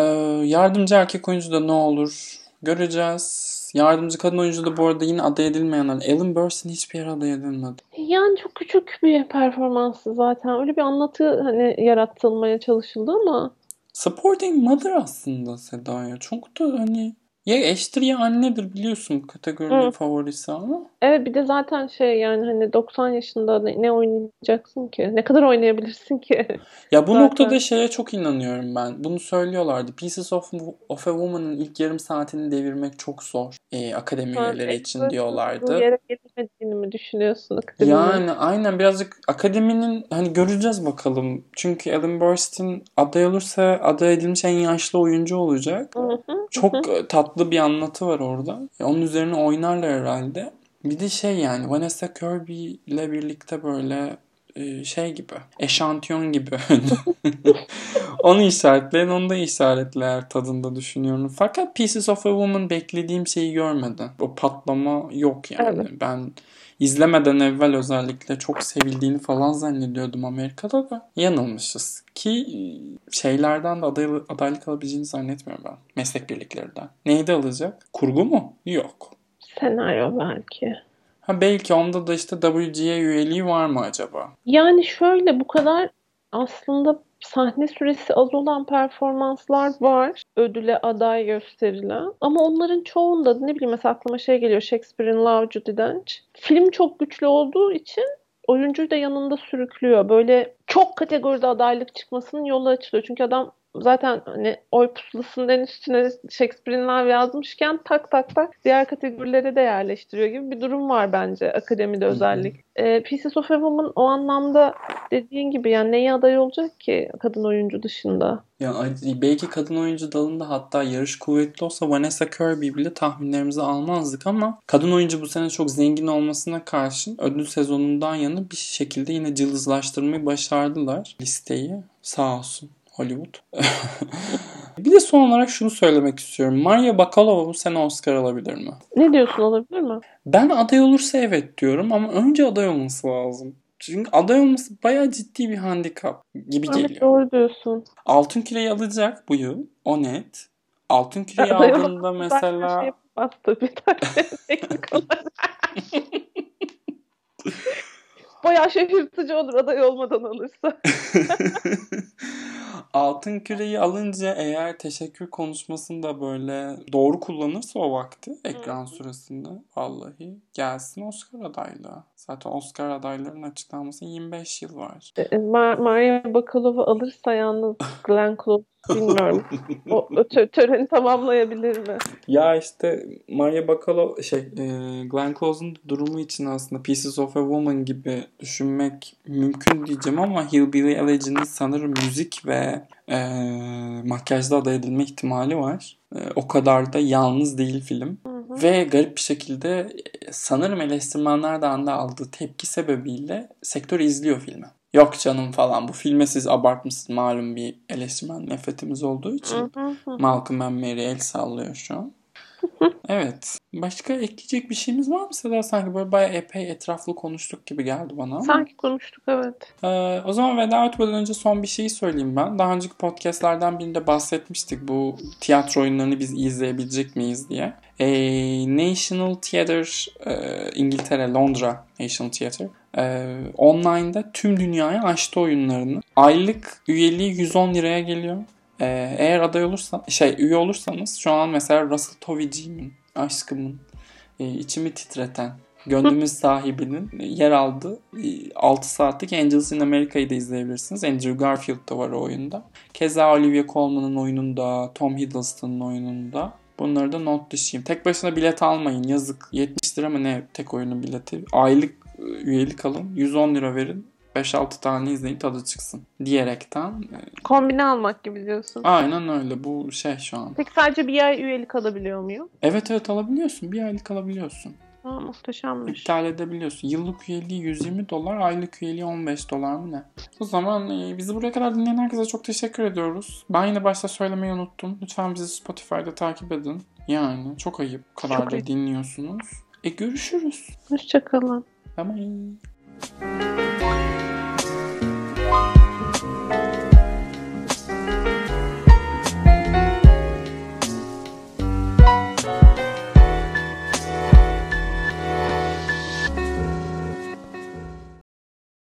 Speaker 1: yardımcı erkek oyuncu da ne olur göreceğiz. Yardımcı kadın oyuncu da bu arada yine aday edilmeyenler. Ellen Burstyn hiçbir yere aday edilmedi.
Speaker 2: Yani çok küçük bir performansı zaten. Öyle bir anlatı hani yaratılmaya çalışıldı ama.
Speaker 1: Supporting Mother aslında Seda'ya. Çok da hani ya eştir ya annedir biliyorsun kategorinin Hı. favorisi ama.
Speaker 2: Evet bir de zaten şey yani hani 90 yaşında ne, ne oynayacaksın ki? Ne kadar oynayabilirsin ki?
Speaker 1: Ya bu zaten. noktada şeye çok inanıyorum ben. Bunu söylüyorlardı. Pieces of, of a Woman'ın ilk yarım saatini devirmek çok zor. E, akademi ha, üyeleri için diyorlardı.
Speaker 2: Bu yere getirmediğini mi düşünüyorsun
Speaker 1: akademi? Yani aynen birazcık akademinin hani göreceğiz bakalım. Çünkü Ellen Burstyn aday olursa aday edilmiş en yaşlı oyuncu olacak. Hı hı, çok hı. Tatlı bir anlatı var orada. E, onun üzerine oynarlar herhalde. Bir de şey yani Vanessa Kirby ile birlikte böyle e, şey gibi eşantiyon gibi onu işaretleyen onu da işaretler tadında düşünüyorum. Fakat Pieces of a Woman beklediğim şeyi görmedi. O patlama yok yani. Evet. Ben izlemeden evvel özellikle çok sevildiğini falan zannediyordum Amerika'da da yanılmışız. Ki şeylerden de aday, adaylık alabileceğini zannetmiyorum ben. Meslek birliklerinden. Neydi alacak? Kurgu mu? Yok.
Speaker 2: Senaryo belki.
Speaker 1: Ha belki onda da işte WGA üyeliği var mı acaba?
Speaker 2: Yani şöyle bu kadar aslında sahne süresi az olan performanslar var. Ödüle aday gösterilen. Ama onların çoğunda ne bileyim mesela aklıma şey geliyor Shakespeare'in Love Judi Dench. Film çok güçlü olduğu için oyuncuyu da yanında sürüklüyor. Böyle çok kategoride adaylık çıkmasının yolu açılıyor. Çünkü adam zaten hani oy pusulasının üstüne Shakespeare'in Love yazmışken tak tak tak diğer kategorilere de yerleştiriyor gibi bir durum var bence akademide özellikle. E, Pieces of a Woman o anlamda dediğin gibi yani neye aday olacak ki kadın oyuncu dışında?
Speaker 1: Ya belki kadın oyuncu dalında hatta yarış kuvvetli olsa Vanessa Kirby bile tahminlerimizi almazdık ama kadın oyuncu bu sene çok zengin olmasına karşın ödül sezonundan yana bir şekilde yine cılızlaştırmayı başardılar listeyi. Sağ olsun. Hollywood. bir de son olarak şunu söylemek istiyorum. Maria Bakalova bu sene Oscar alabilir mi?
Speaker 2: Ne diyorsun alabilir mi?
Speaker 1: Ben aday olursa evet diyorum ama önce aday olması lazım. Çünkü aday olması bayağı ciddi bir handikap gibi geliyor. Evet,
Speaker 2: doğru diyorsun.
Speaker 1: Altın küreyi alacak bu yıl. O net. Altın küreyi aday aldığında mesela... Şey tabii. Teknik olarak.
Speaker 2: Bayağı şaşırtıcı olur aday olmadan alırsa.
Speaker 1: Altın küreyi alınca eğer teşekkür konuşmasını da böyle doğru kullanırsa o vakti ekran süresinde vallahi gelsin Oscar adaylığı. Zaten Oscar adaylarının açıklanmasına 25 yıl var.
Speaker 2: E, e, Mar Maria Bakalova alırsa yalnız Glenn Close bilmiyorum. o, o töreni tamamlayabilir mi?
Speaker 1: Ya işte Maria Bakalova şey e, Glenn Close'un durumu için aslında Pieces of a Woman gibi düşünmek mümkün diyeceğim ama Hillbilly Elegant'ın sanırım müzik ve e, makyajda aday edilme ihtimali var. E, o kadar da yalnız değil film. Hı. Ve garip bir şekilde e, sanırım eleştirmenlerden de aldığı tepki sebebiyle sektör izliyor filmi. Yok canım falan bu filme siz abartmışsınız malum bir eleştirmen nefretimiz olduğu için. Malcolm and Mary el sallıyor şu an. Evet. Başka ekleyecek bir şeyimiz var mı Seda? Sanki böyle bayağı epey etraflı konuştuk gibi geldi bana ama.
Speaker 2: Sanki konuştuk evet.
Speaker 1: Ee, o zaman veda etmeden önce son bir şeyi söyleyeyim ben. Daha önceki podcastlerden birinde bahsetmiştik bu tiyatro oyunlarını biz izleyebilecek miyiz diye. Ee, National Theatre e, İngiltere, Londra National Theatre e, online'da tüm dünyaya açtı oyunlarını. Aylık üyeliği 110 liraya geliyor. Ee, eğer aday olursa, şey üye olursanız şu an mesela Russell Tovey'cimin, aşkımın, e, içimi titreten, gönlümüz sahibinin yer aldığı 6 saatlik Angels in America'yı da izleyebilirsiniz. Andrew Garfield da var o oyunda. Keza Olivia Colman'ın oyununda, Tom Hiddleston'ın oyununda. Bunları da not düşeyim. Tek başına bilet almayın yazık. 70 lira mı ne tek oyunun bileti. Aylık e, üyelik alın. 110 lira verin. 5-6 tane izleyin tadı çıksın diyerekten. e,
Speaker 2: Kombine almak gibi diyorsun.
Speaker 1: Aynen öyle bu şey şu an.
Speaker 2: Peki sadece bir ay üyelik alabiliyor muyum?
Speaker 1: Evet evet alabiliyorsun. Bir aylık alabiliyorsun.
Speaker 2: Aa, muhteşemmiş.
Speaker 1: İptal edebiliyorsun. Yıllık üyeliği 120 dolar, aylık üyeliği 15 dolar mı ne? O zaman e, bizi buraya kadar dinleyen herkese çok teşekkür ediyoruz. Ben yine başta söylemeyi unuttum. Lütfen bizi Spotify'da takip edin. Yani çok ayıp. Bu kadar
Speaker 2: Çok
Speaker 1: da
Speaker 2: ayıp.
Speaker 1: dinliyorsunuz. E görüşürüz.
Speaker 2: Hoşçakalın.
Speaker 1: Bye bye.